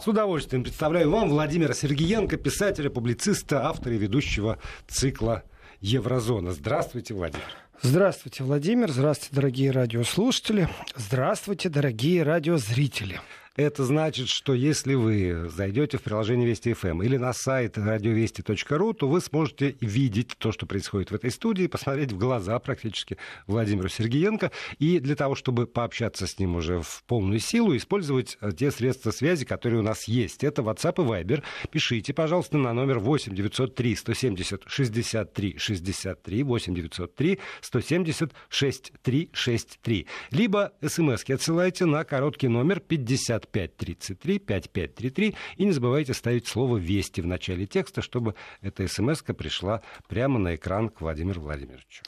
С удовольствием представляю вам Владимира Сергеенко, писателя, публициста, автора и ведущего цикла «Еврозона». Здравствуйте, Владимир. Здравствуйте, Владимир. Здравствуйте, дорогие радиослушатели. Здравствуйте, дорогие радиозрители. Это значит, что если вы зайдете в приложение Вести ФМ эм или на сайт радиовести.ру, то вы сможете видеть то, что происходит в этой студии, посмотреть в глаза практически Владимиру Сергеенко. И для того, чтобы пообщаться с ним уже в полную силу, использовать э, те средства связи, которые у нас есть. Это WhatsApp и Viber. Пишите, пожалуйста, на номер 8 903 170 63 63 8 903 170 63 63. Либо смс отсылайте на короткий номер 50 5533, 5533. И не забывайте ставить слово «Вести» в начале текста, чтобы эта смс пришла прямо на экран к Владимиру Владимировичу.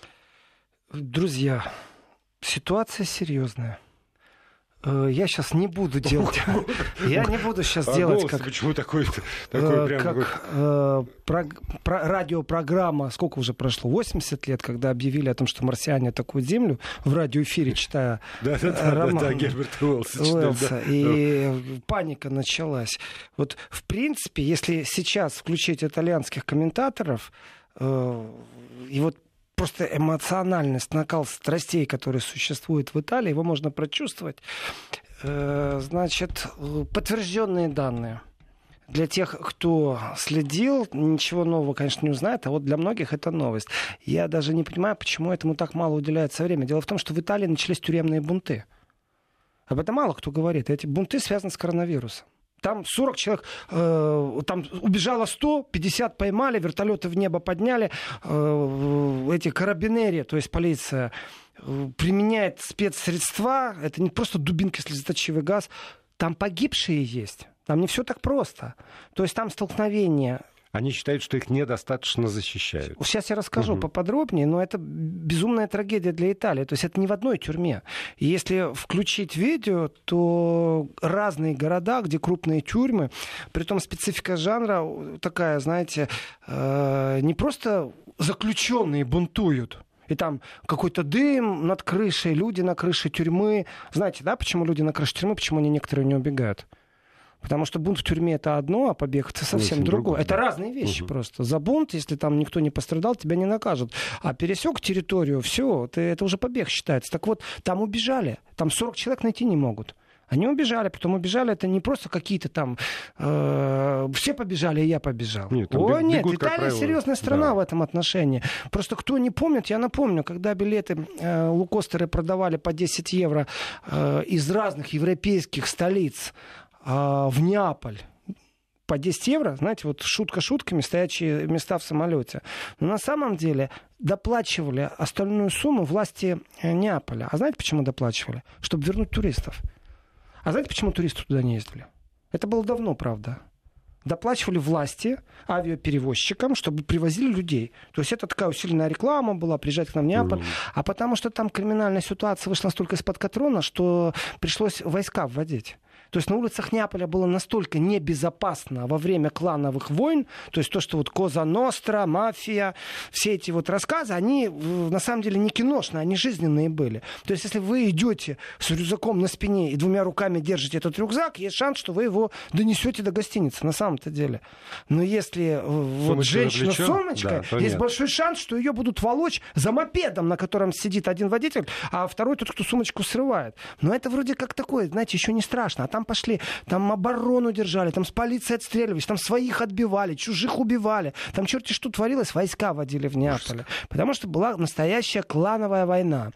Друзья, ситуация серьезная. Э, я сейчас не буду делать. Я не буду сейчас а делать как. Почему такой, такой э, прям как э, про, про, радиопрограмма. Сколько уже прошло? 80 лет, когда объявили о том, что марсиане атакуют Землю в радиоэфире, читая да, да, да, роман да, да, Герберта Уэллса. Уэллса. И паника началась. Вот в принципе, если сейчас включить итальянских комментаторов, и вот просто эмоциональность, накал страстей, который существует в Италии, его можно прочувствовать. Э, значит, подтвержденные данные. Для тех, кто следил, ничего нового, конечно, не узнает, а вот для многих это новость. Я даже не понимаю, почему этому так мало уделяется время. Дело в том, что в Италии начались тюремные бунты. Об этом мало кто говорит. Эти бунты связаны с коронавирусом. Там 40 человек, э, там убежало 100, 50 поймали, вертолеты в небо подняли, э, эти карабинери, то есть полиция, э, применяет спецсредства, это не просто дубинки, слезоточивый газ, там погибшие есть. Там не все так просто. То есть там столкновение они считают, что их недостаточно защищают. Сейчас я расскажу угу. поподробнее, но это безумная трагедия для Италии. То есть это не в одной тюрьме. И если включить видео, то разные города, где крупные тюрьмы, при том специфика жанра такая, знаете, э, не просто заключенные бунтуют, и там какой-то дым над крышей, люди на крыше тюрьмы. Знаете, да, почему люди на крыше тюрьмы, почему они некоторые не убегают? Потому что бунт в тюрьме это одно, а побег это совсем Очень другое. другое. Это да. разные вещи угу. просто. За бунт, если там никто не пострадал, тебя не накажут. А пересек территорию, все, ты, это уже побег считается. Так вот, там убежали. Там 40 человек найти не могут. Они убежали, потом убежали. Это не просто какие-то там э, все побежали, и я побежал. Нет, О, бег, нет, Италия серьезная страна да. в этом отношении. Просто кто не помнит, я напомню, когда билеты э, лукостеры продавали по 10 евро э, из разных европейских столиц в Неаполь по 10 евро, знаете, вот шутка шутками, стоячие места в самолете. Но на самом деле доплачивали остальную сумму власти э, Неаполя. А знаете, почему доплачивали? Чтобы вернуть туристов. А знаете, почему туристы туда не ездили? Это было давно, правда. Доплачивали власти авиаперевозчикам, чтобы привозили людей. То есть это такая усиленная реклама была, приезжать к нам в Неаполь. Mm-hmm. А потому что там криминальная ситуация вышла настолько из-под контроля, что пришлось войска вводить. То есть на улицах Неаполя было настолько небезопасно во время клановых войн, то есть то, что вот Коза Ностра, мафия, все эти вот рассказы, они на самом деле не киношные, они жизненные были. То есть если вы идете с рюкзаком на спине и двумя руками держите этот рюкзак, есть шанс, что вы его донесете до гостиницы на самом-то деле. Но если Сумочка вот женщина с сумочкой, да, есть нет. большой шанс, что ее будут волочь за мопедом, на котором сидит один водитель, а второй тот, кто сумочку срывает. Но это вроде как такое, знаете, еще не страшно. А там там пошли, там оборону держали, там с полицией отстреливались, там своих отбивали, чужих убивали. Там черти что творилось, войска водили в Неаполе. Потому что была настоящая клановая война.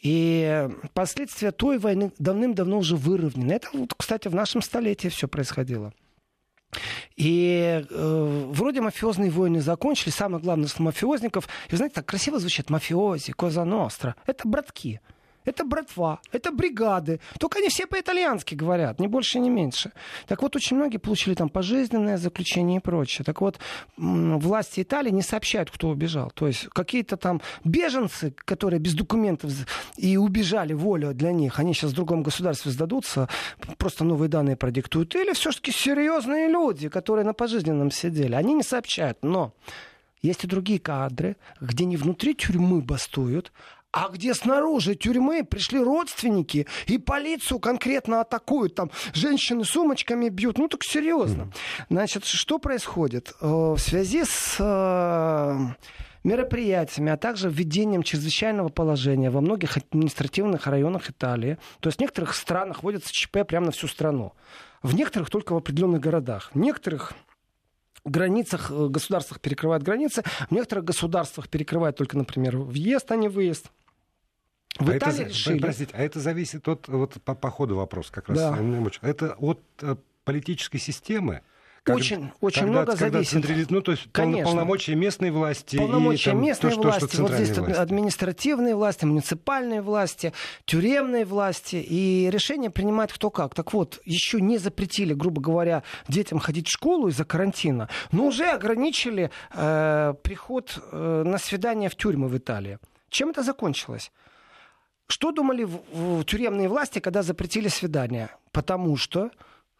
И последствия той войны давным-давно уже выровнены. Это, вот, кстати, в нашем столетии все происходило. И э, вроде мафиозные войны закончились. Самое главное, что мафиозников... И, вы знаете, так красиво звучит мафиози, коза ностра. Это братки это братва, это бригады. Только они все по-итальянски говорят, ни больше, ни меньше. Так вот, очень многие получили там пожизненное заключение и прочее. Так вот, власти Италии не сообщают, кто убежал. То есть какие-то там беженцы, которые без документов и убежали волю для них, они сейчас в другом государстве сдадутся, просто новые данные продиктуют. Или все-таки серьезные люди, которые на пожизненном сидели. Они не сообщают. Но есть и другие кадры, где не внутри тюрьмы бастуют, а где снаружи тюрьмы пришли родственники и полицию конкретно атакуют, там женщины сумочками бьют, ну так серьезно. Значит, что происходит? Э, в связи с э, мероприятиями, а также введением чрезвычайного положения во многих административных районах Италии. То есть в некоторых странах вводится ЧП прямо на всю страну. В некоторых только в определенных городах. В некоторых границах, э, государствах перекрывают границы, в некоторых государствах перекрывают только, например, въезд, а не выезд. В а Италии это, решили... Простите, а это зависит от, вот по, по ходу вопроса как раз. Да. Это от э, политической системы, как, очень, очень когда, много когда зависит. Централи... Ну, то есть Конечно. полномочия местной власти. Полномочия и, там, местной то, власти, что, вот здесь власти. административные власти, муниципальные власти, тюремные власти. И решение принимает кто как. Так вот, еще не запретили, грубо говоря, детям ходить в школу из-за карантина, но уже ограничили э, приход э, на свидание в тюрьмы в Италии. Чем это закончилось? Что думали в, в тюремные власти, когда запретили свидания? Потому что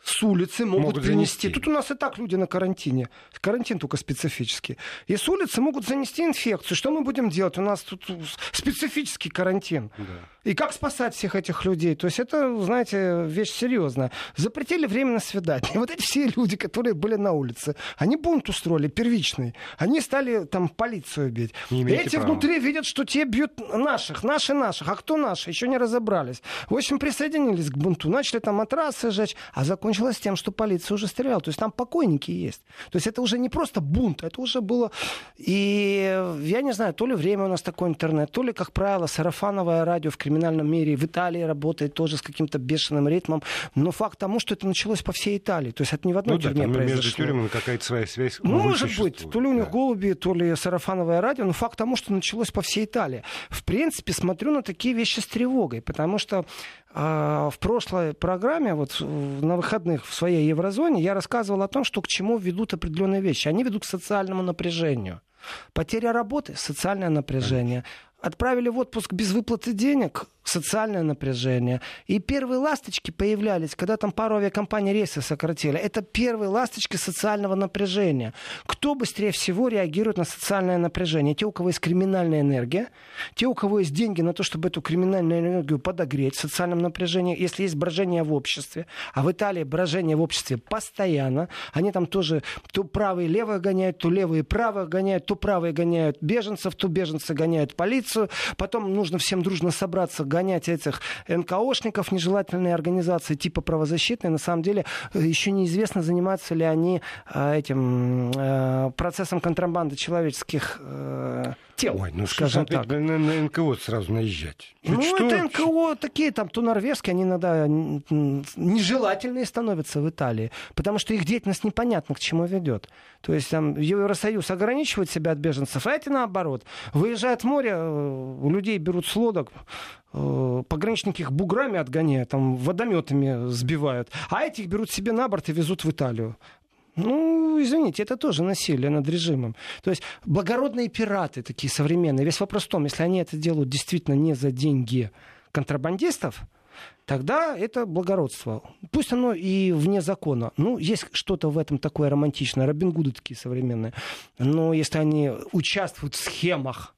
с улицы могут, могут принести. Занести. Тут у нас и так люди на карантине. Карантин только специфический. И с улицы могут занести инфекцию. Что мы будем делать? У нас тут специфический карантин. Да. И как спасать всех этих людей? То есть это, знаете, вещь серьезная. Запретили время на свидание. Вот эти все люди, которые были на улице, они бунт устроили первичный. Они стали там полицию бить. Эти права. внутри видят, что те бьют наших, наши наших. А кто наши? Еще не разобрались. В общем, присоединились к бунту. Начали там матрасы сжечь. А закончилось тем, что полиция уже стреляла. То есть там покойники есть. То есть это уже не просто бунт, это уже было... И я не знаю, то ли время у нас такое интернет, то ли, как правило, сарафановое радио в криминальном мире. В Италии работает тоже с каким-то бешеным ритмом. Но факт тому, что это началось по всей Италии. То есть это не в одной ну, тюрьме да, произошло. Между тюрьмами какая-то своя связь ну, Может быть. То ли у них да. голуби, то ли сарафановое радио. Но факт тому, что началось по всей Италии. В принципе, смотрю на такие вещи с тревогой. Потому что а, в прошлой программе, вот на выходных в своей еврозоне, я рассказывал о том, что к чему ведут определенные вещи. Они ведут к социальному напряжению. Потеря работы – социальное напряжение. Отправили в отпуск без выплаты денег социальное напряжение. И первые ласточки появлялись, когда там пару авиакомпаний рейсы сократили. Это первые ласточки социального напряжения. Кто быстрее всего реагирует на социальное напряжение? Те, у кого есть криминальная энергия, те, у кого есть деньги на то, чтобы эту криминальную энергию подогреть в социальном напряжении, если есть брожение в обществе. А в Италии брожение в обществе постоянно. Они там тоже то правые левые гоняют, то левые правые гоняют, то правые гоняют беженцев, то беженцы гоняют полицию. Потом нужно всем дружно собраться, гонять этих НКОшников, нежелательные организации типа правозащитные, на самом деле э, еще неизвестно, занимаются ли они э, этим э, процессом контрабанды человеческих тел, Ой, ну скажем так. На, на НКО сразу наезжать. Ну, что? это НКО такие, там, то норвежские, они иногда нежелательные становятся в Италии, потому что их деятельность непонятно к чему ведет. То есть там Евросоюз ограничивает себя от беженцев, а эти наоборот. Выезжают в море, у людей берут с лодок, Э, пограничники их буграми отгоняют, там водометами сбивают, а этих берут себе на борт и везут в Италию. Ну, извините, это тоже насилие над режимом. То есть благородные пираты такие современные. Весь вопрос в том, если они это делают действительно не за деньги контрабандистов, тогда это благородство. Пусть оно и вне закона. Ну, есть что-то в этом такое романтичное. Робин Гуды такие современные. Но если они участвуют в схемах,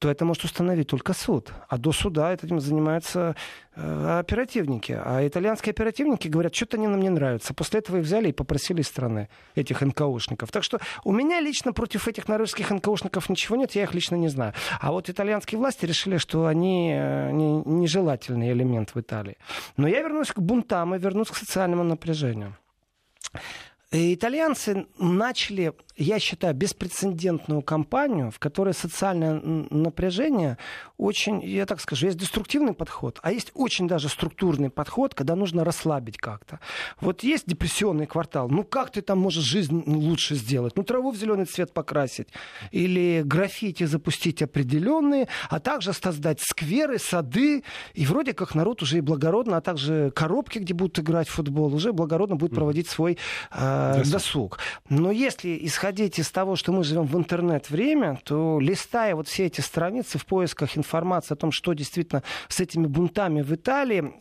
то это может установить только суд. А до суда этим занимаются э, оперативники. А итальянские оперативники говорят, что-то они нам не нравятся. После этого их взяли и попросили из страны этих НКОшников. Так что у меня лично против этих норвежских НКОшников ничего нет, я их лично не знаю. А вот итальянские власти решили, что они э, не, нежелательный элемент в Италии. Но я вернусь к бунтам и вернусь к социальному напряжению. И итальянцы начали я считаю, беспрецедентную кампанию, в которой социальное напряжение очень, я так скажу, есть деструктивный подход, а есть очень даже структурный подход, когда нужно расслабить как-то. Вот есть депрессионный квартал, ну как ты там можешь жизнь лучше сделать? Ну траву в зеленый цвет покрасить или граффити запустить определенные, а также создать скверы, сады, и вроде как народ уже и благородно, а также коробки, где будут играть в футбол, уже благородно будет проводить свой э, досуг. Но если исходить исходить из того, что мы живем в интернет-время, то листая вот все эти страницы в поисках информации о том, что действительно с этими бунтами в Италии,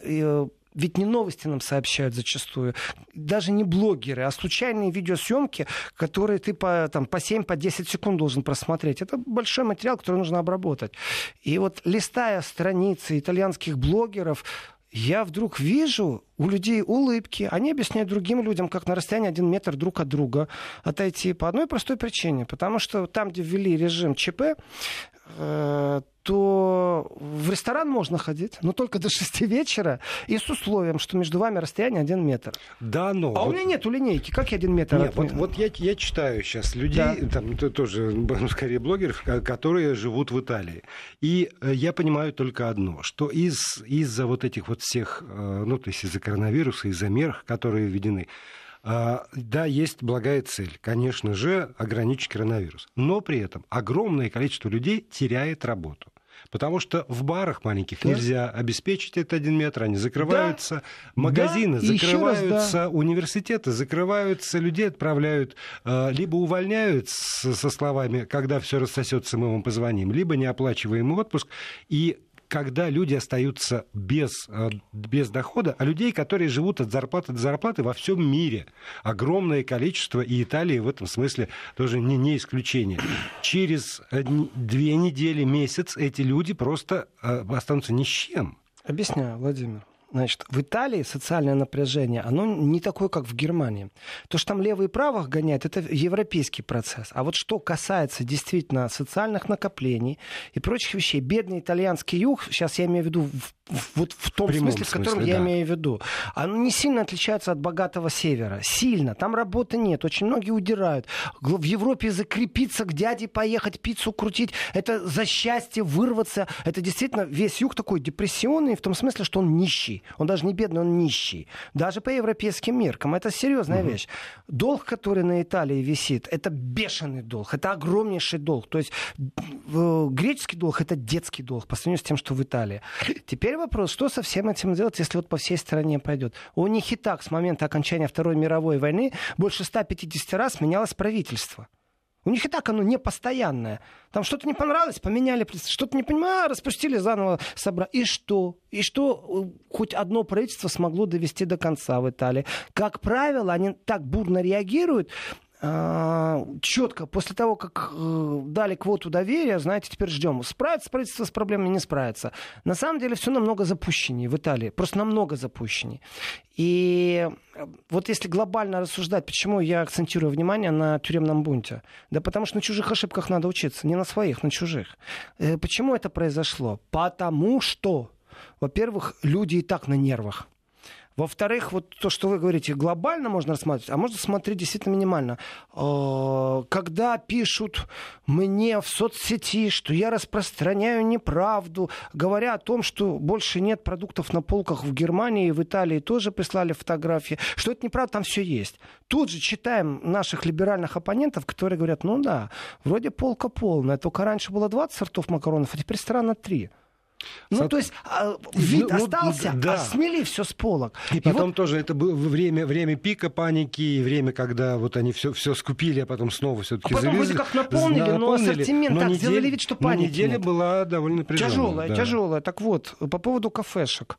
ведь не новости нам сообщают зачастую, даже не блогеры, а случайные видеосъемки, которые ты по, там, по 7-10 по 10 секунд должен просмотреть. Это большой материал, который нужно обработать. И вот листая страницы итальянских блогеров, я вдруг вижу у людей улыбки. Они объясняют другим людям, как на расстоянии один метр друг от друга отойти по одной простой причине. Потому что там, где ввели режим ЧП, э, то в ресторан можно ходить, но только до 6 вечера и с условием, что между вами расстояние один метр. Да, но... А вот... у меня нету линейки. Как я один метр? Нет, вот, вот я, я читаю сейчас людей, да. там тоже, скорее, блогеров, которые живут в Италии. И э, я понимаю только одно, что из, из-за вот этих вот всех, э, ну, то есть из-за коронавируса, из-за мер, которые введены, а, да, есть благая цель, конечно же, ограничить коронавирус. Но при этом огромное количество людей теряет работу. Потому что в барах маленьких да. нельзя обеспечить этот один метр, они закрываются, да. магазины да. закрываются, раз, да. университеты закрываются, людей отправляют, а, либо увольняют со словами, когда все рассосется, мы вам позвоним, либо неоплачиваемый отпуск. И когда люди остаются без, э, без дохода, а людей, которые живут от зарплаты до зарплаты во всем мире. Огромное количество, и Италия в этом смысле тоже не, не исключение. Через две недели, месяц эти люди просто э, останутся ни с чем. Объясняю, Владимир. Значит, в Италии социальное напряжение, оно не такое, как в Германии. То, что там левые и правых гоняют, это европейский процесс. А вот что касается действительно социальных накоплений и прочих вещей, бедный итальянский юг, сейчас я имею в виду в вот в том в смысле, в котором смысле, я да. имею в виду. Оно не сильно отличается от богатого севера. Сильно. Там работы нет. Очень многие удирают. В Европе закрепиться, к дяде поехать, пиццу крутить. Это за счастье вырваться. Это действительно весь юг такой депрессионный, в том смысле, что он нищий. Он даже не бедный, он нищий. Даже по европейским меркам. Это серьезная угу. вещь. Долг, который на Италии висит, это бешеный долг. Это огромнейший долг. То есть греческий долг это детский долг по сравнению с тем, что в Италии. Теперь вопрос, что со всем этим делать, если вот по всей стране пойдет? У них и так с момента окончания Второй мировой войны больше 150 раз менялось правительство. У них и так оно не постоянное. Там что-то не понравилось, поменяли, что-то не понимаю, а, распустили заново, собрали. И что? И что э, хоть одно правительство смогло довести до конца в Италии? Как правило, они так бурно реагируют, четко после того, как э, дали квоту доверия, знаете, теперь ждем. Справится правительство с проблемой, не справится. На самом деле все намного запущеннее в Италии. Просто намного запущеннее. И э, вот если глобально рассуждать, почему я акцентирую внимание на тюремном бунте? Да потому что на чужих ошибках надо учиться, не на своих, на чужих. Э, почему это произошло? Потому что, во-первых, люди и так на нервах. Во-вторых, вот то, что вы говорите, глобально можно рассматривать, а можно смотреть действительно минимально. А, когда пишут мне в соцсети, что я распространяю неправду, говоря о том, что больше нет продуктов на полках в Германии в Италии тоже прислали фотографии, что это неправда, там все есть. Тут же читаем наших либеральных оппонентов, которые говорят, ну да, вроде полка полная, только раньше было 20 сортов макаронов, а теперь странно 3. Ну, Со... то есть а, вид ну, остался, да. а смели все с полок. И, и потом вот... тоже это было время, время пика паники, время, когда вот они все, все скупили, а потом снова все-таки а потом завезли. как наполнили, наполнили, но ассортимент но так неделя, сделали вид, что паники неделя нет. была довольно напряженная. Тяжелая, да. тяжелая. Так вот, по поводу кафешек.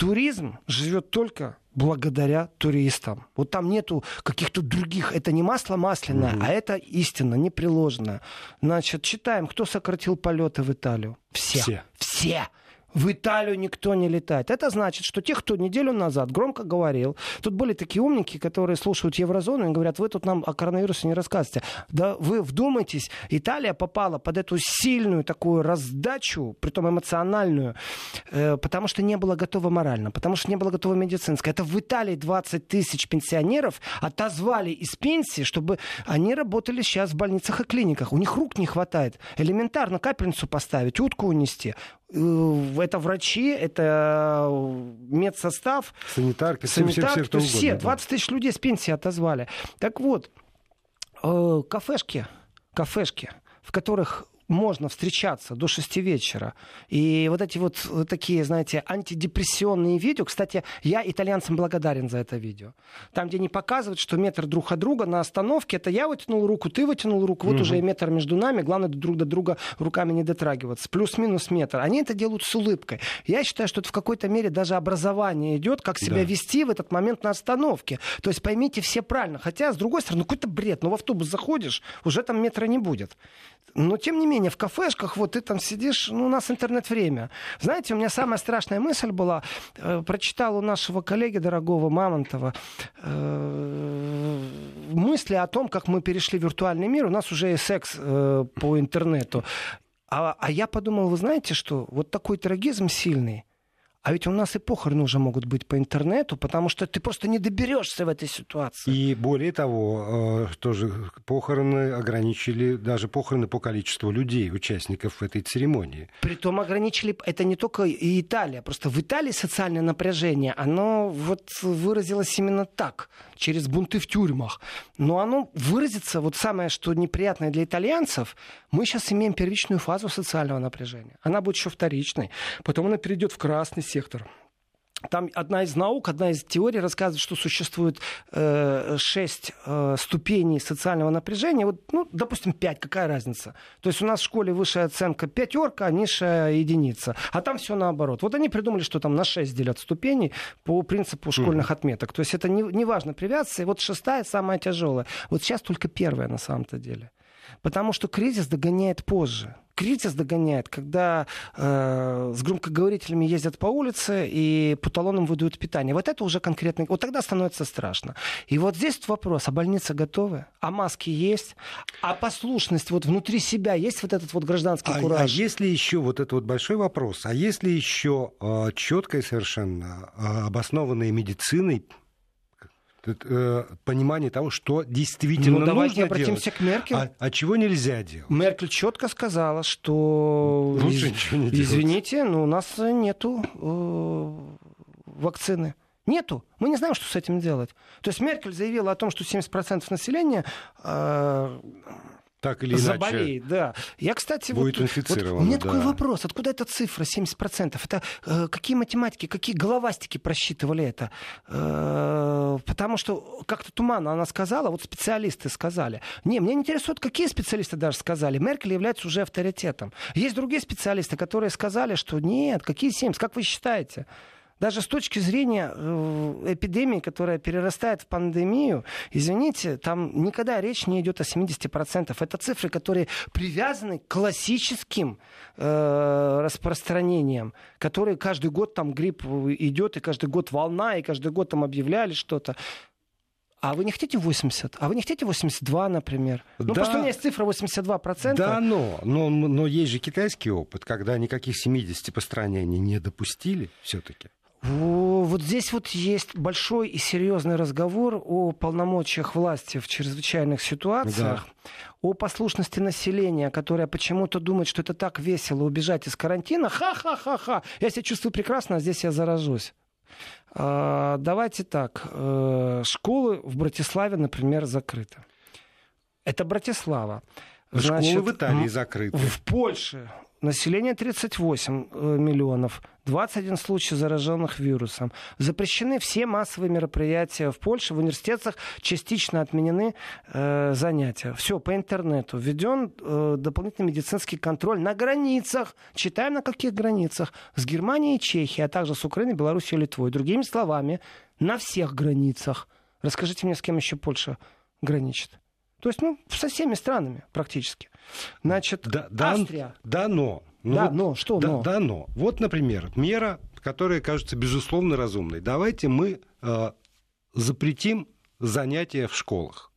Туризм живет только благодаря туристам. Вот там нету каких-то других. Это не масло масляное, угу. а это истина непреложная. Значит, читаем, кто сократил полеты в Италию. Все. Все. Все в Италию никто не летает. Это значит, что те, кто неделю назад громко говорил, тут были такие умники, которые слушают еврозону и говорят, вы тут нам о коронавирусе не рассказываете. Да вы вдумайтесь, Италия попала под эту сильную такую раздачу, притом эмоциональную, э, потому что не была готова морально, потому что не была готова медицинская. Это в Италии 20 тысяч пенсионеров отозвали из пенсии, чтобы они работали сейчас в больницах и клиниках. У них рук не хватает. Элементарно капельницу поставить, утку унести. Э, это врачи, это э, медсостав, санитарки, санитарки, все, все, все, все 20 тысяч людей с пенсии отозвали. Так вот, э, кафешки, кафешки, в которых можно встречаться до 6 вечера. И вот эти вот такие, знаете, антидепрессионные видео. Кстати, я итальянцам благодарен за это видео. Там, где они показывают, что метр друг от друга на остановке, это я вытянул руку, ты вытянул руку, вот угу. уже и метр между нами, главное друг до друга руками не дотрагиваться. Плюс-минус метр. Они это делают с улыбкой. Я считаю, что это в какой-то мере даже образование идет, как себя да. вести в этот момент на остановке. То есть поймите все правильно. Хотя, с другой стороны, ну какой-то бред. Ну в автобус заходишь, уже там метра не будет. Но, тем не менее, в кафешках вот ты там сидишь, ну, у нас интернет-время. Знаете, у меня самая страшная мысль была, э, прочитал у нашего коллеги дорогого Мамонтова э, мысли о том, как мы перешли в виртуальный мир. У нас уже и секс э, по интернету. А, а я подумал, вы знаете, что вот такой трагизм сильный, а ведь у нас и похороны уже могут быть по интернету, потому что ты просто не доберешься в этой ситуации. И более того, э, тоже похороны ограничили, даже похороны по количеству людей, участников этой церемонии. Притом ограничили, это не только и Италия, просто в Италии социальное напряжение, оно вот выразилось именно так, через бунты в тюрьмах. Но оно выразится, вот самое, что неприятное для итальянцев, мы сейчас имеем первичную фазу социального напряжения. Она будет еще вторичной, потом она перейдет в красный сектор. Там одна из наук, одна из теорий рассказывает, что существует э, шесть э, ступеней социального напряжения. Вот, ну, допустим, пять, какая разница? То есть у нас в школе высшая оценка пятерка, а низшая единица. А там все наоборот. Вот они придумали, что там на шесть делят ступеней по принципу школьных mm-hmm. отметок. То есть это не, не важно привязаться. И вот шестая самая тяжелая. Вот сейчас только первая на самом-то деле. Потому что кризис догоняет позже. Кризис догоняет, когда э, с громкоговорителями ездят по улице и по талонам выдают питание. Вот это уже конкретно... Вот тогда становится страшно. И вот здесь вопрос, а больница готовы? А маски есть? А послушность вот внутри себя есть вот этот вот гражданский а, кураж? А если еще вот это вот большой вопрос, а если еще э, четкая совершенно э, обоснованная медициной понимание того, что действительно ну, давайте нужно обратимся делать, к Меркель. А, а чего нельзя делать? Меркель четко сказала, что Лучше из... ничего не извините, делать. но у нас нету э, вакцины. Нету. Мы не знаем, что с этим делать. То есть Меркель заявила о том, что 70% населения э, так или иначе заболеет, да. Я, кстати, будет вот, инфицирован. Вот, у меня да. такой вопрос: откуда эта цифра 70%? Это э, какие математики, какие головастики просчитывали это? Э, потому что как-то туманно она сказала, вот специалисты сказали. Не, меня интересует, какие специалисты даже сказали. Меркель является уже авторитетом. Есть другие специалисты, которые сказали, что нет, какие 70, как вы считаете? Даже с точки зрения э, эпидемии, которая перерастает в пандемию, извините, там никогда речь не идет о 70%. Это цифры, которые привязаны к классическим э, распространениям, которые каждый год там грипп идет, и каждый год волна, и каждый год там объявляли что-то. А вы не хотите 80? А вы не хотите 82, например? Ну, да, просто у меня есть цифра 82%. Да, но, но, но есть же китайский опыт, когда никаких 70 по стране они не допустили все-таки. Вот здесь вот есть большой и серьезный разговор о полномочиях власти в чрезвычайных ситуациях, да. о послушности населения, которое почему-то думает, что это так весело убежать из карантина. Ха-ха-ха-ха! Я себя чувствую прекрасно, а здесь я заражусь. А, давайте так. Э, школы в Братиславе, например, закрыты. Это Братислава. Значит, Школы в Италии закрыты. В Польше Население 38 э, миллионов, 21 случай зараженных вирусом. Запрещены все массовые мероприятия в Польше, в университетах частично отменены э, занятия. Все по интернету. Введен э, дополнительный медицинский контроль на границах. Читаем на каких границах. С Германией и Чехией, а также с Украиной, Белоруссией и Литвой. Другими словами, на всех границах. Расскажите мне, с кем еще Польша граничит. То есть, ну, со всеми странами практически. Значит, да, да, Австрия. Да, но. Ну, да, вот, но. Что да, но? Да, но. Вот, например, мера, которая кажется безусловно разумной. Давайте мы э, запретим занятия в школах,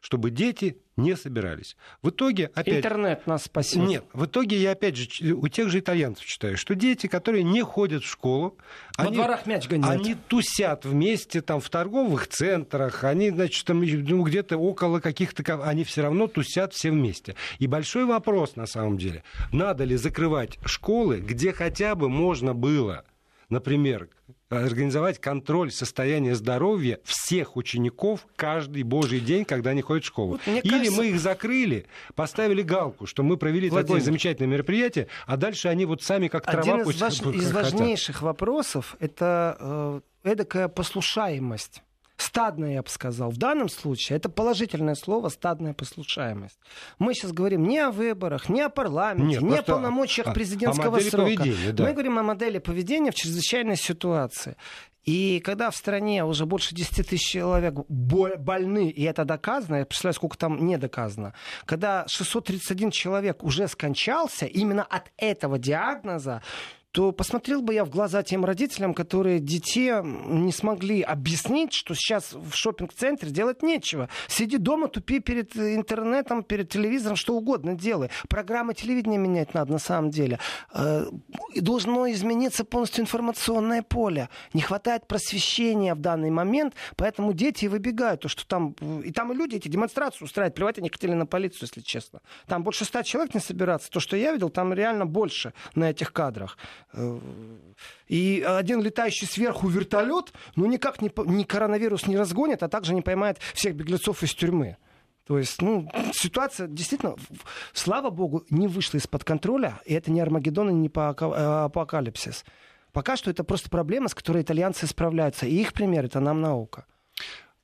чтобы дети не собирались. В итоге, опять... Интернет нас спасет. Нет, в итоге я, опять же, у тех же итальянцев читаю, что дети, которые не ходят в школу... Во они, дворах мяч гоняют. Они тусят вместе там в торговых центрах, они, значит, там ну, где-то около каких-то... Они все равно тусят все вместе. И большой вопрос, на самом деле, надо ли закрывать школы, где хотя бы можно было, например, организовать контроль состояния здоровья всех учеников каждый божий день, когда они ходят в школу. Вот, Или кажется... мы их закрыли, поставили галку, что мы провели Владимир, такое замечательное мероприятие, а дальше они вот сами как трава Один из, ваш... из важнейших вопросов это э, эдакая послушаемость стадная, я бы сказал. В данном случае это положительное слово стадная послушаемость. Мы сейчас говорим не о выборах, не о парламенте, Нет, не о полномочиях о, президентского о срока. Да. Мы говорим о модели поведения в чрезвычайной ситуации. И когда в стране уже больше 10 тысяч человек больны, и это доказано, я представляю, сколько там не доказано, когда 631 человек уже скончался именно от этого диагноза, то посмотрел бы я в глаза тем родителям, которые детей не смогли объяснить, что сейчас в шопинг-центре делать нечего. Сиди дома, тупи перед интернетом, перед телевизором, что угодно делай. Программы телевидения менять надо на самом деле. Э, должно измениться полностью информационное поле. Не хватает просвещения в данный момент, поэтому дети выбегают. То, что там... И там и люди эти демонстрации устраивают. Плевать они хотели на полицию, если честно. Там больше ста человек не собираться. То, что я видел, там реально больше на этих кадрах. И один летающий сверху вертолет, ну никак не, не коронавирус не разгонит, а также не поймает всех беглецов из тюрьмы. То есть, ну, ситуация действительно, слава богу, не вышла из-под контроля, и это не Армагеддон и не э, апокалипсис. Пока что это просто проблема, с которой итальянцы справляются. И их пример — это нам наука.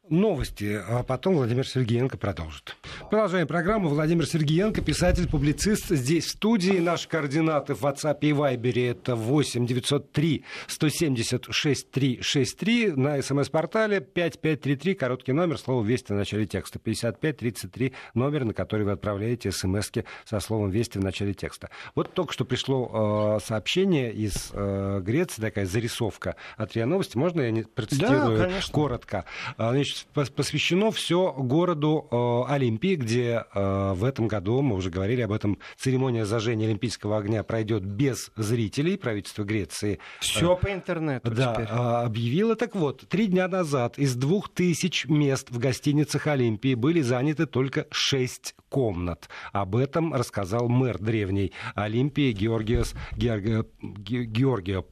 Новости, а потом Владимир Сергеенко продолжит. Продолжаем программу. Владимир Сергеенко, писатель, публицист, здесь в студии. Наши координаты в WhatsApp и Viber это 8 903 170 6363. На смс-портале 5533, короткий номер, слово «Вести» в начале текста. 5533, номер, на который вы отправляете смс со словом «Вести» в начале текста. Вот только что пришло э, сообщение из э, Греции, такая зарисовка от РИА Новости. Можно я не процитирую да, коротко? Значит, посвящено все городу э, Олимпии, где э, в этом году, мы уже говорили об этом, церемония зажжения Олимпийского огня пройдет без зрителей. Правительство Греции... Все э, по интернету Да, теперь. объявило. Так вот, три дня назад из двух тысяч мест в гостиницах Олимпии были заняты только шесть комнат. Об этом рассказал мэр древней Олимпии Георгиос, Георгия, Георгия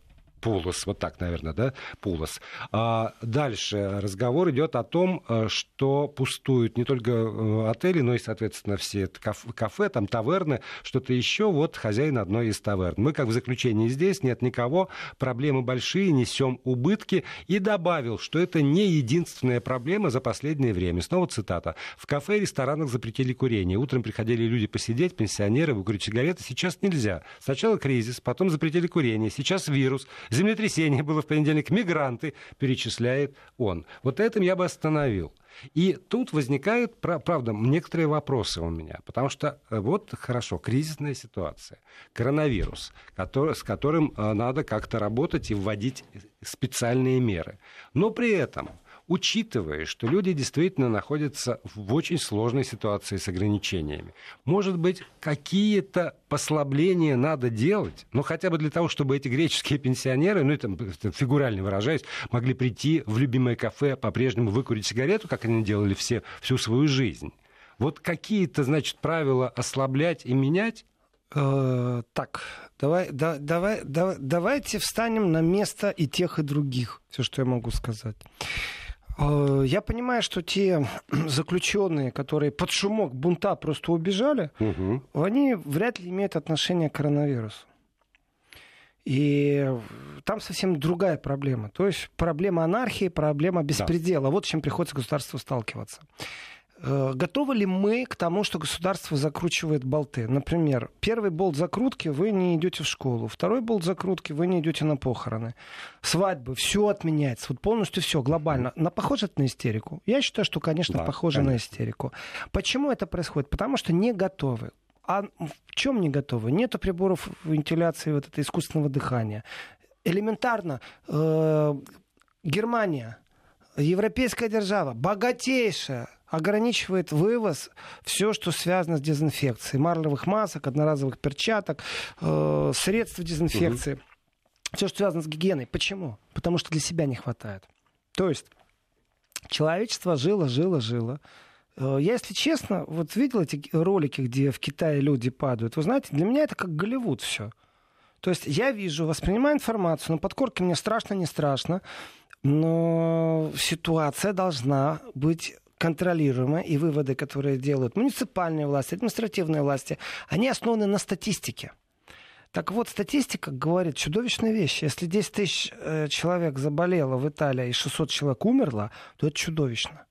Пулос, вот так, наверное, да, Пулос. А дальше разговор идет о том, э, что пустуют не только э, отели, но и, соответственно, все кафе, там таверны, что-то еще. Вот хозяин одной из таверн. Мы, как в заключении здесь, нет никого, проблемы большие, несем убытки. И добавил, что это не единственная проблема за последнее время. Снова цитата. В кафе и ресторанах запретили курение. Утром приходили люди посидеть, пенсионеры, выкурить сигареты. Сейчас нельзя. Сначала кризис, потом запретили курение. Сейчас вирус землетрясение было в понедельник, мигранты, перечисляет он. Вот этим я бы остановил. И тут возникают, правда, некоторые вопросы у меня, потому что э, вот хорошо, кризисная ситуация, коронавирус, который, с которым э, надо как-то работать и вводить специальные меры. Но при этом учитывая, что люди действительно находятся в очень сложной ситуации с ограничениями. Может быть, какие-то послабления надо делать, ну хотя бы для того, чтобы эти греческие пенсионеры, ну это фигурально выражаясь, могли прийти в любимое кафе, по-прежнему выкурить сигарету, как они делали все всю свою жизнь. Вот какие-то, значит, правила ослаблять и менять, э, так, давай, да, давай, да, давайте встанем на место и тех, и других. Все, что я могу сказать. Э, я понимаю, что те заключенные, которые под шумок бунта просто убежали, угу. они вряд ли имеют отношение к коронавирусу. И там совсем другая проблема. То есть проблема анархии, проблема беспредела. Да. Вот с чем приходится государству сталкиваться. Э, готовы ли мы к тому, что государство закручивает болты? Например, первый болт закрутки вы не идете в школу, второй болт закрутки вы не идете на похороны. Свадьбы, все отменяется, вот полностью все глобально. На похоже это на истерику? Я считаю, что, конечно, да, похоже конечно. на истерику. Почему это происходит? Потому что не готовы. А в чем не готовы? Нету приборов вентиляции вот это искусственного дыхания. Элементарно, э, Германия, европейская держава, богатейшая, ограничивает вывоз все, что связано с дезинфекцией. Марлевых масок, одноразовых перчаток, э, средств дезинфекции. Угу. Все, что связано с гигиеной. Почему? Потому что для себя не хватает. То есть человечество жило, жило, жило. Э, я, если честно, вот видел эти ролики, где в Китае люди падают. Вы знаете, для меня это как Голливуд все. То есть я вижу, воспринимаю информацию, на подкорке мне страшно, не страшно, но ситуация должна быть контролируема, и выводы, которые делают муниципальные власти, административные власти, они основаны на статистике. Так вот, статистика говорит чудовищные вещи. Если 10 тысяч э, человек заболело в Италии и 600 человек умерло, то это чудовищно.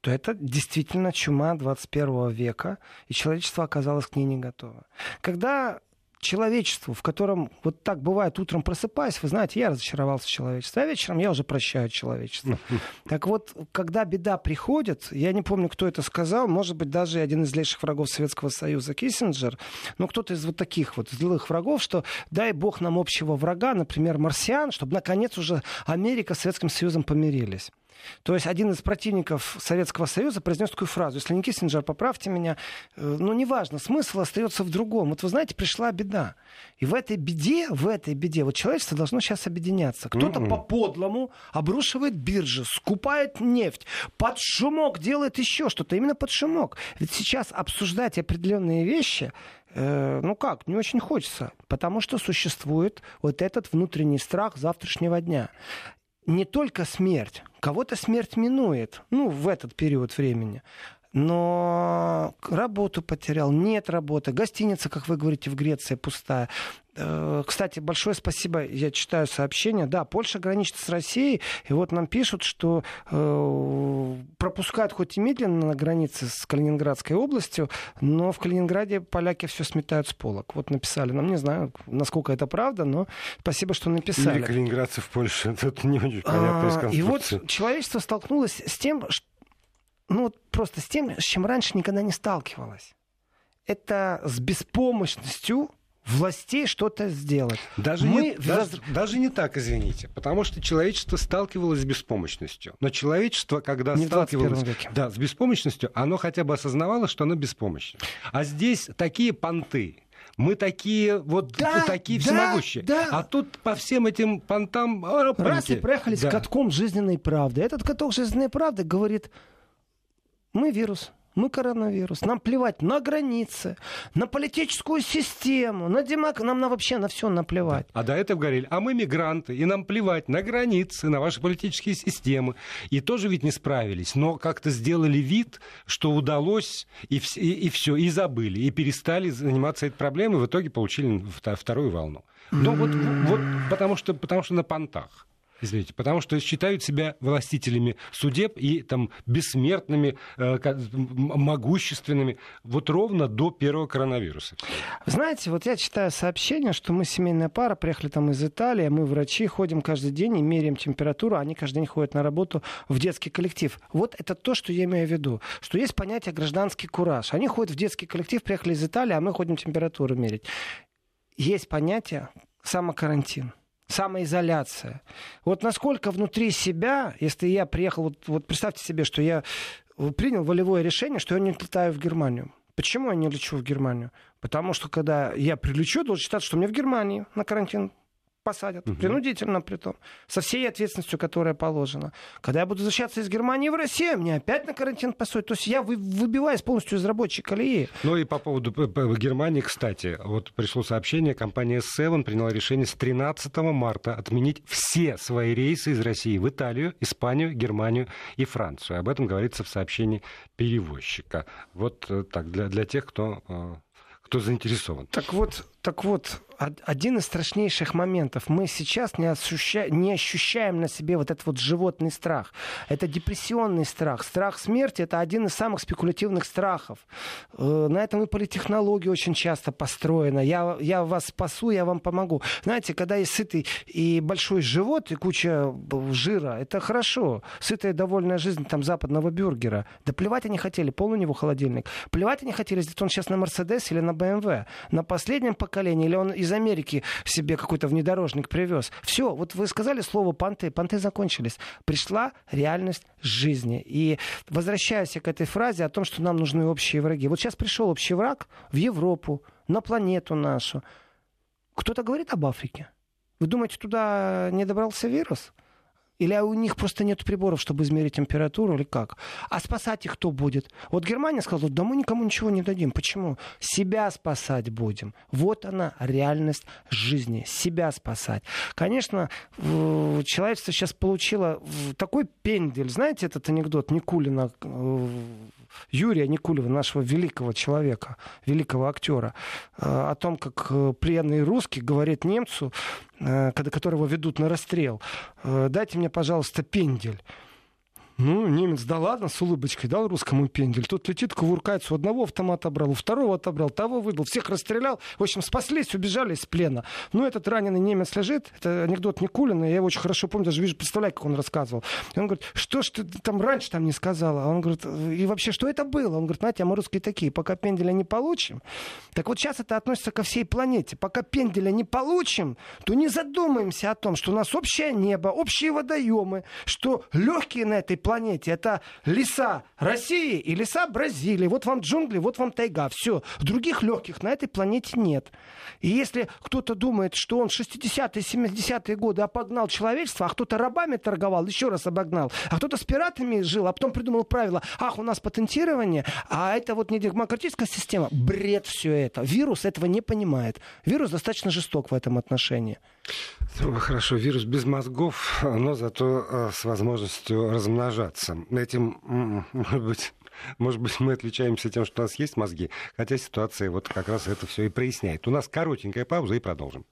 То это действительно чума 21 века, и человечество оказалось к ней не готово. Когда человечеству, в котором вот так бывает, утром просыпаясь, вы знаете, я разочаровался в человечестве, а вечером я уже прощаю человечество. Так вот, когда беда приходит, я не помню, кто это сказал, может быть, даже один из злейших врагов Советского Союза, Киссинджер, но кто-то из вот таких вот злых врагов, что дай бог нам общего врага, например, марсиан, чтобы наконец уже Америка с Советским Союзом помирились. То есть один из противников Советского Союза произнес такую фразу, если не Киссинджер, поправьте меня, э, ну неважно, смысл остается в другом. Вот вы знаете, пришла беда. И в этой беде, в этой беде, вот человечество должно сейчас объединяться. Кто-то mm-hmm. по-подлому обрушивает биржи, скупает нефть, под шумок делает еще что-то, именно под шумок. Ведь сейчас обсуждать определенные вещи, э, ну как, не очень хочется, потому что существует вот этот внутренний страх завтрашнего дня не только смерть, кого-то смерть минует, ну, в этот период времени но работу потерял, нет работы, гостиница, как вы говорите, в Греции пустая. Э, кстати, большое спасибо, я читаю сообщения. Да, Польша граничит с Россией, и вот нам пишут, что э, пропускают хоть и медленно на границе с Калининградской областью, но в Калининграде поляки все сметают с полок. Вот написали нам, не знаю, насколько это правда, но спасибо, что написали. Или калининградцы в Польше, это не очень понятно а, И вот человечество столкнулось с тем, что ну вот просто с тем, с чем раньше никогда не сталкивалась. Это с беспомощностью властей что-то сделать. Даже, Мы не, даже, даже не так, извините. Потому что человечество сталкивалось с беспомощностью. Но человечество, когда не сталкивалось да, с беспомощностью, оно хотя бы осознавало, что оно беспомощно. А здесь такие понты, мы такие вот да, такие да, всемогущие. Да. А тут по всем этим понтам... Раз и проехали да. с катком жизненной правды. Этот каток жизненной правды говорит, мы вирус. Мы коронавирус. Нам плевать на границы, на политическую систему, на демок... Нам на вообще на все наплевать. А до этого говорили, а мы мигранты, и нам плевать на границы, на ваши политические системы. И тоже ведь не справились, но как-то сделали вид, что удалось, и, вс- и, и все, и забыли, и перестали заниматься этой проблемой, и в итоге получили вторую волну. Ну вот, вот потому, что, потому что на понтах. Извините, потому что считают себя властителями судеб и там бессмертными, э, могущественными вот ровно до первого коронавируса. Знаете, вот я читаю сообщение, что мы семейная пара, приехали там из Италии, мы врачи, ходим каждый день и меряем температуру, а они каждый день ходят на работу в детский коллектив. Вот это то, что я имею в виду, что есть понятие гражданский кураж. Они ходят в детский коллектив, приехали из Италии, а мы ходим температуру мерить. Есть понятие самокарантин самоизоляция. Вот насколько внутри себя, если я приехал, вот, вот представьте себе, что я принял волевое решение, что я не летаю в Германию. Почему я не лечу в Германию? Потому что когда я прилечу, должен считать, что мне в Германии на карантин посадят. Угу. Принудительно при том. Со всей ответственностью, которая положена. Когда я буду возвращаться из Германии в Россию, мне опять на карантин посадят. То есть я вы, выбиваюсь полностью из рабочей колеи. Ну и по поводу Германии, кстати. Вот пришло сообщение, компания Seven приняла решение с 13 марта отменить все свои рейсы из России в Италию, Испанию, Германию и Францию. Об этом говорится в сообщении перевозчика. Вот э, так, для, для тех, кто э, кто заинтересован. Так вот, так вот, один из страшнейших моментов. Мы сейчас не, ощуща... не ощущаем на себе вот этот вот животный страх. Это депрессионный страх. Страх смерти — это один из самых спекулятивных страхов. Э, на этом и политехнология очень часто построена. Я, я вас спасу, я вам помогу. Знаете, когда есть сытый и большой живот, и куча жира, это хорошо. Сытая довольная жизнь там западного бюргера. Да плевать они хотели, пол у него холодильник. Плевать они хотели, если он сейчас на Мерседес или на БМВ. На последнем поколении, или он из из Америки себе какой-то внедорожник привез. Все, вот вы сказали слово понты, понты закончились. Пришла реальность жизни. И возвращаясь к этой фразе о том, что нам нужны общие враги. Вот сейчас пришел общий враг в Европу, на планету нашу. Кто-то говорит об Африке. Вы думаете, туда не добрался вирус? Или у них просто нет приборов, чтобы измерить температуру, или как? А спасать их кто будет? Вот Германия сказала, да мы никому ничего не дадим. Почему? Себя спасать будем. Вот она, реальность жизни. Себя спасать. Конечно, человечество сейчас получило такой пендель. Знаете этот анекдот Никулина э, Юрия Никулева, нашего великого человека, великого актера, э, о том, как э, пленный русский говорит немцу, э, которого ведут на расстрел, дайте мне, пожалуйста, пендель. Ну, немец, да ладно, с улыбочкой дал русскому пендель. Тут летит, кувыркается, у одного автомата отобрал, у второго отобрал, того выбил, всех расстрелял. В общем, спаслись, убежали из плена. Ну, этот раненый немец лежит, это анекдот Никулина, я его очень хорошо помню, даже вижу, представляю, как он рассказывал. И он говорит, что ж ты там раньше там не сказала? Он говорит, и вообще, что это было? Он говорит, знаете, а мы русские такие, пока пенделя не получим. Так вот сейчас это относится ко всей планете. Пока пенделя не получим, то не задумаемся о том, что у нас общее небо, общие водоемы, что легкие на этой планете. Это леса России и леса Бразилии. Вот вам джунгли, вот вам тайга. Все. Других легких на этой планете нет. И если кто-то думает, что он 60-е, 70-е годы обогнал человечество, а кто-то рабами торговал, еще раз обогнал, а кто-то с пиратами жил, а потом придумал правила, ах, у нас патентирование, а это вот не демократическая система. Бред все это. Вирус этого не понимает. Вирус достаточно жесток в этом отношении. Ну, хорошо, вирус без мозгов, но зато э, с возможностью размножаться. Этим, может быть, может быть, мы отличаемся тем, что у нас есть мозги, хотя ситуация вот как раз это все и проясняет. У нас коротенькая пауза и продолжим.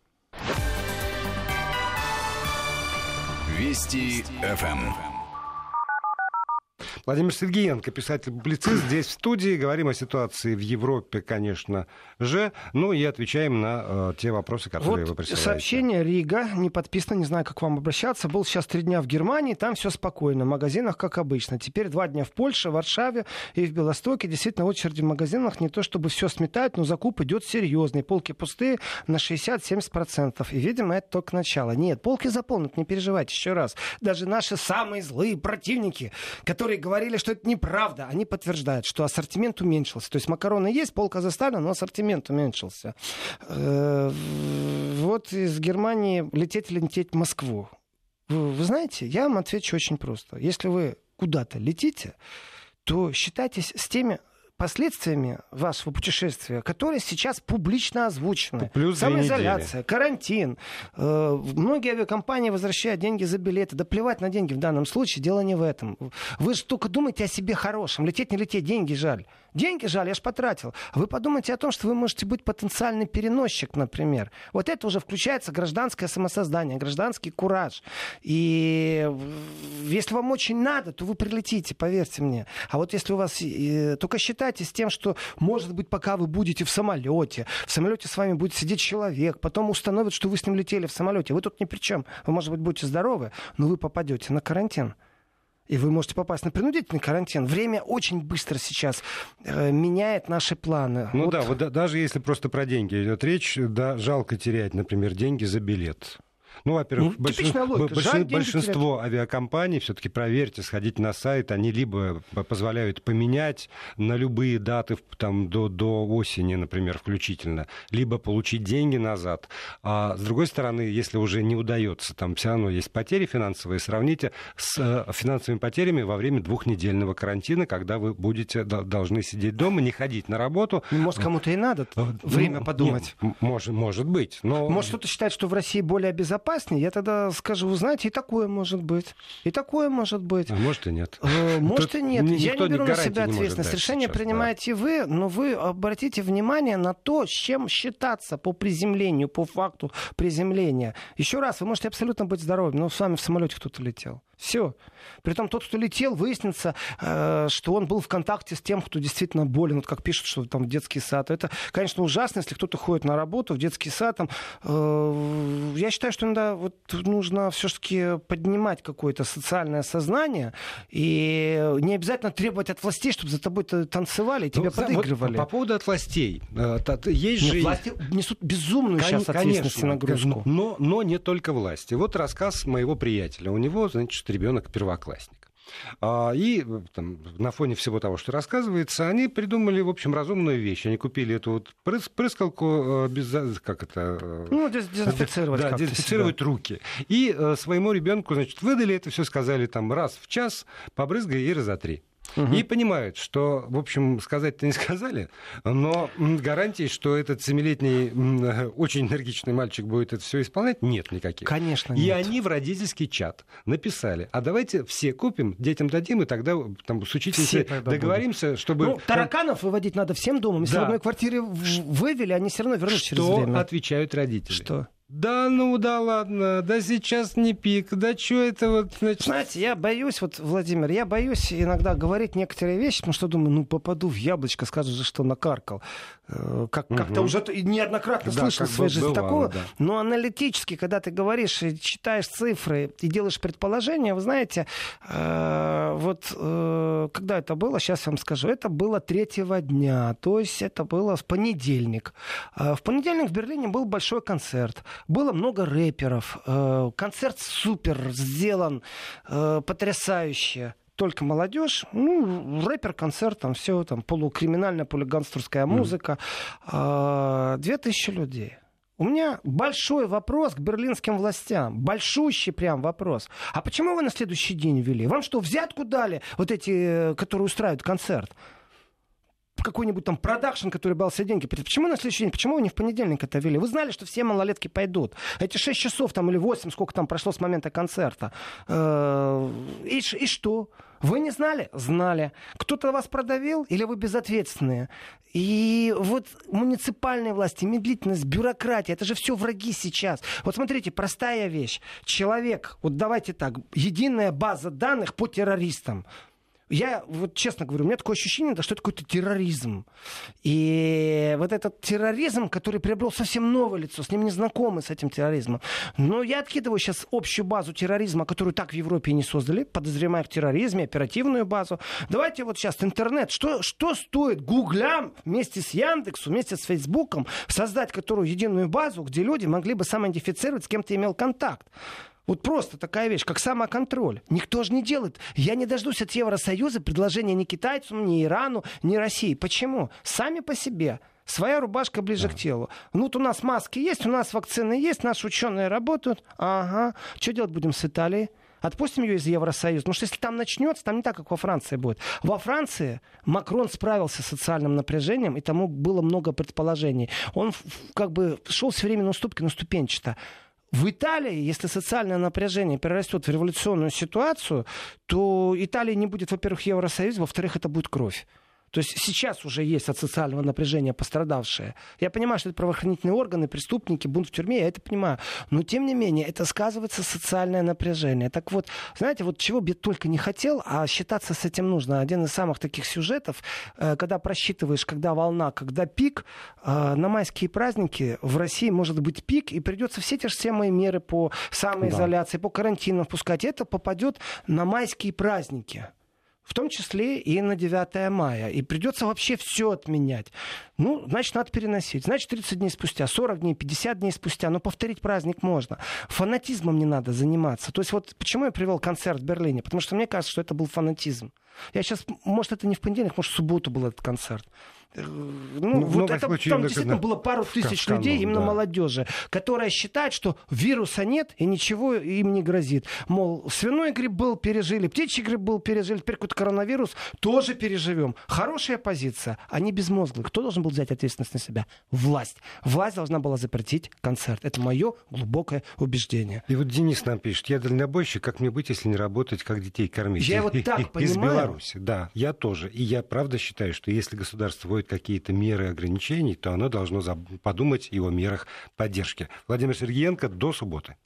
Вести ФМ. Владимир Сергеенко, писатель-публицист, здесь в студии. Говорим о ситуации в Европе, конечно же, ну и отвечаем на э, те вопросы, которые вот вы присылаете. Сообщение Рига, не подписано, не знаю, как вам обращаться. Был сейчас три дня в Германии, там все спокойно, в магазинах, как обычно. Теперь два дня в Польше, в Варшаве и в Белостоке. Действительно, очереди в магазинах не то чтобы все сметают, но закуп идет серьезный. Полки пустые на 60-70%. И, видимо, это только начало. Нет, полки заполнят, не переживайте еще раз. Даже наши самые злые противники, которые говорят, говорили, что это неправда. Они подтверждают, что ассортимент уменьшился. То есть макароны есть, полка заставлена, но ассортимент уменьшился. Э, вот из Германии лететь или лететь в Москву. Вы знаете, я вам отвечу очень просто. Если вы куда-то летите, то считайтесь с теми последствиями вашего путешествия, которые сейчас публично озвучены. Плюс Самоизоляция, карантин. Э, многие авиакомпании возвращают деньги за билеты. Да плевать на деньги в данном случае, дело не в этом. Вы же только думаете о себе хорошем. Лететь, не лететь, деньги жаль. Деньги жаль, я ж потратил. Вы подумайте о том, что вы можете быть потенциальный переносчик, например. Вот это уже включается гражданское самосоздание, гражданский кураж. И если вам очень надо, то вы прилетите, поверьте мне. А вот если у вас... Только считайте с тем, что, может быть, пока вы будете в самолете, в самолете с вами будет сидеть человек, потом установят, что вы с ним летели в самолете. Вы тут ни при чем. Вы, может быть, будете здоровы, но вы попадете на карантин и вы можете попасть на принудительный карантин. Время очень быстро сейчас э, меняет наши планы. Ну вот. да, вот даже если просто про деньги идет речь, да, жалко терять, например, деньги за билет. Ну, во-первых, ну, большинство, большинство, большинство авиакомпаний, все-таки проверьте, сходите на сайт, они либо позволяют поменять на любые даты там, до, до осени, например, включительно, либо получить деньги назад. А с другой стороны, если уже не удается, там все равно есть потери финансовые, сравните с э, финансовыми потерями во время двухнедельного карантина, когда вы будете должны сидеть дома, не ходить на работу. Ну, может, кому-то и надо э, время ну, подумать. Нет, может, может быть. Но... Может, кто-то считает, что в России более безопасно безопаснее, я тогда скажу, вы знаете, и такое может быть. И такое может быть. А может и нет. Э, может Тут и нет. Я не беру на себя ответственность. Решение сейчас, принимаете да. вы, но вы обратите внимание на то, с чем считаться по приземлению, по факту приземления. Еще раз, вы можете абсолютно быть здоровым, но с вами в самолете кто-то летел. Все. Притом тот, кто летел, выяснится, э, что он был в контакте с тем, кто действительно болен. Вот как пишут, что там детский сад. Это, конечно, ужасно, если кто-то ходит на работу в детский сад. Там, э, я считаю, что иногда вот нужно все-таки поднимать какое-то социальное сознание и не обязательно требовать от властей, чтобы за тобой танцевали и тебя ну, подыгрывали. Вот, по поводу от властей. Э, есть же... Власти несут безумную Кон- сейчас ответственность и нагрузку. Но, но не только власти. Вот рассказ моего приятеля. У него, значит, ребенок первоклассник. А, и там, на фоне всего того, что рассказывается, они придумали, в общем, разумную вещь. Они купили эту вот прыс прыскалку без... Как это? Ну, дезинфицировать Да, дезинфицировать себя. руки. И своему ребенку, значит, выдали это все, сказали там раз в час, побрызгай и разотри угу. и понимают, что, в общем, сказать-то не сказали, но гарантий, что этот семилетний очень энергичный мальчик будет это все исполнять, нет никаких. Конечно И нет. они в родительский чат написали, а давайте все купим, детям дадим, и тогда там с учительницей договоримся, будут. чтобы... Ну, тараканов выводить надо всем домом. Если да. в одной квартире вывели, они все равно вернутся что через время. Что отвечают родители? Что? Да ну да ладно, да сейчас не пик, да что это вот... Значит... Знаете, я боюсь, вот, Владимир, я боюсь иногда говорить некоторые вещи, потому что думаю, ну попаду в яблочко, скажут же, что накаркал. Э, как, угу. Как-то уже неоднократно да, слышал в своей жизни такого. Да. Но аналитически, когда ты говоришь и читаешь цифры и делаешь предположения, вы знаете, э, вот э, когда это было, сейчас я вам скажу, это было третьего дня, то есть это было в понедельник. Э, в понедельник в Берлине был большой концерт. Было много рэперов. Э, концерт супер сделан, э, потрясающе только молодежь, ну, рэпер, концерт, там все, там полукриминальная, полигангстерская музыка. Mm. Две тысячи людей. У меня большой вопрос к берлинским властям. Большущий прям вопрос. А почему вы на следующий день ввели? Вам что, взятку дали? Вот эти, которые устраивают концерт? какой-нибудь там продакшн, который брал все деньги. Почему на следующий день? Почему вы не в понедельник это вели? Вы знали, что все малолетки пойдут. Эти 6 часов там или 8, сколько там прошло с момента концерта. Э, и, и что? Вы не знали? Знали. Кто-то вас продавил или вы безответственные? И вот муниципальные власти, медлительность, бюрократия, это же все враги сейчас. Вот смотрите, простая вещь. Человек, вот давайте так, единая база данных по террористам. Я вот честно говорю, у меня такое ощущение, что это какой-то терроризм. И вот этот терроризм, который приобрел совсем новое лицо, с ним не знакомы с этим терроризмом. Но я откидываю сейчас общую базу терроризма, которую так в Европе не создали, подозревая в терроризме, оперативную базу. Давайте вот сейчас интернет. Что, что стоит гуглям вместе с Яндексом, вместе с Фейсбуком создать которую единую базу, где люди могли бы самоидентифицировать, с кем ты имел контакт? Вот просто такая вещь, как самоконтроль. Никто же не делает. Я не дождусь от Евросоюза предложения ни китайцам, ни Ирану, ни России. Почему? Сами по себе. Своя рубашка ближе да. к телу. Ну, вот у нас маски есть, у нас вакцины есть, наши ученые работают. Ага. Что делать будем с Италией? Отпустим ее из Евросоюза. Потому что если там начнется, там не так, как во Франции будет. Во Франции Макрон справился с социальным напряжением, и тому было много предположений. Он как бы шел все время на уступки, на ступенчато. В Италии, если социальное напряжение перерастет в революционную ситуацию, то Италия не будет, во-первых, Евросоюз, во-вторых, это будет кровь. То есть сейчас уже есть от социального напряжения пострадавшие. Я понимаю, что это правоохранительные органы, преступники, бунт в тюрьме, я это понимаю. Но, тем не менее, это сказывается социальное напряжение. Так вот, знаете, вот чего бы я только не хотел, а считаться с этим нужно. Один из самых таких сюжетов, э, когда просчитываешь, когда волна, когда пик, э, на майские праздники в России может быть пик, и придется все те же самые меры по самоизоляции, да. по карантину впускать. Это попадет на майские праздники в том числе и на 9 мая. И придется вообще все отменять. Ну, значит, надо переносить. Значит, 30 дней спустя, 40 дней, 50 дней спустя. Но повторить праздник можно. Фанатизмом не надо заниматься. То есть вот почему я привел концерт в Берлине? Потому что мне кажется, что это был фанатизм. Я сейчас, может, это не в понедельник, может, в субботу был этот концерт. Э, ну, ну вот это, случаев, там действительно было пару тысяч канал, людей, именно да. молодежи, которая считает, что вируса нет и ничего им не грозит. Мол, свиной грипп был, пережили, птичий грипп был, пережили, теперь какой-то коронавирус, тоже переживем. Хорошая позиция, они безмозглые. Кто должен был взять ответственность на себя? Власть. Власть должна была запретить концерт. Это мое глубокое убеждение. И вот Денис нам пишет, я дальнобойщик, как мне быть, если не работать, как детей кормить? Я вот так понимаю. Из Беларуси, да, я тоже. И я правда считаю, что если государство вводит какие-то меры ограничений, то оно должно подумать и о мерах поддержки. Владимир Сергеенко, до субботы.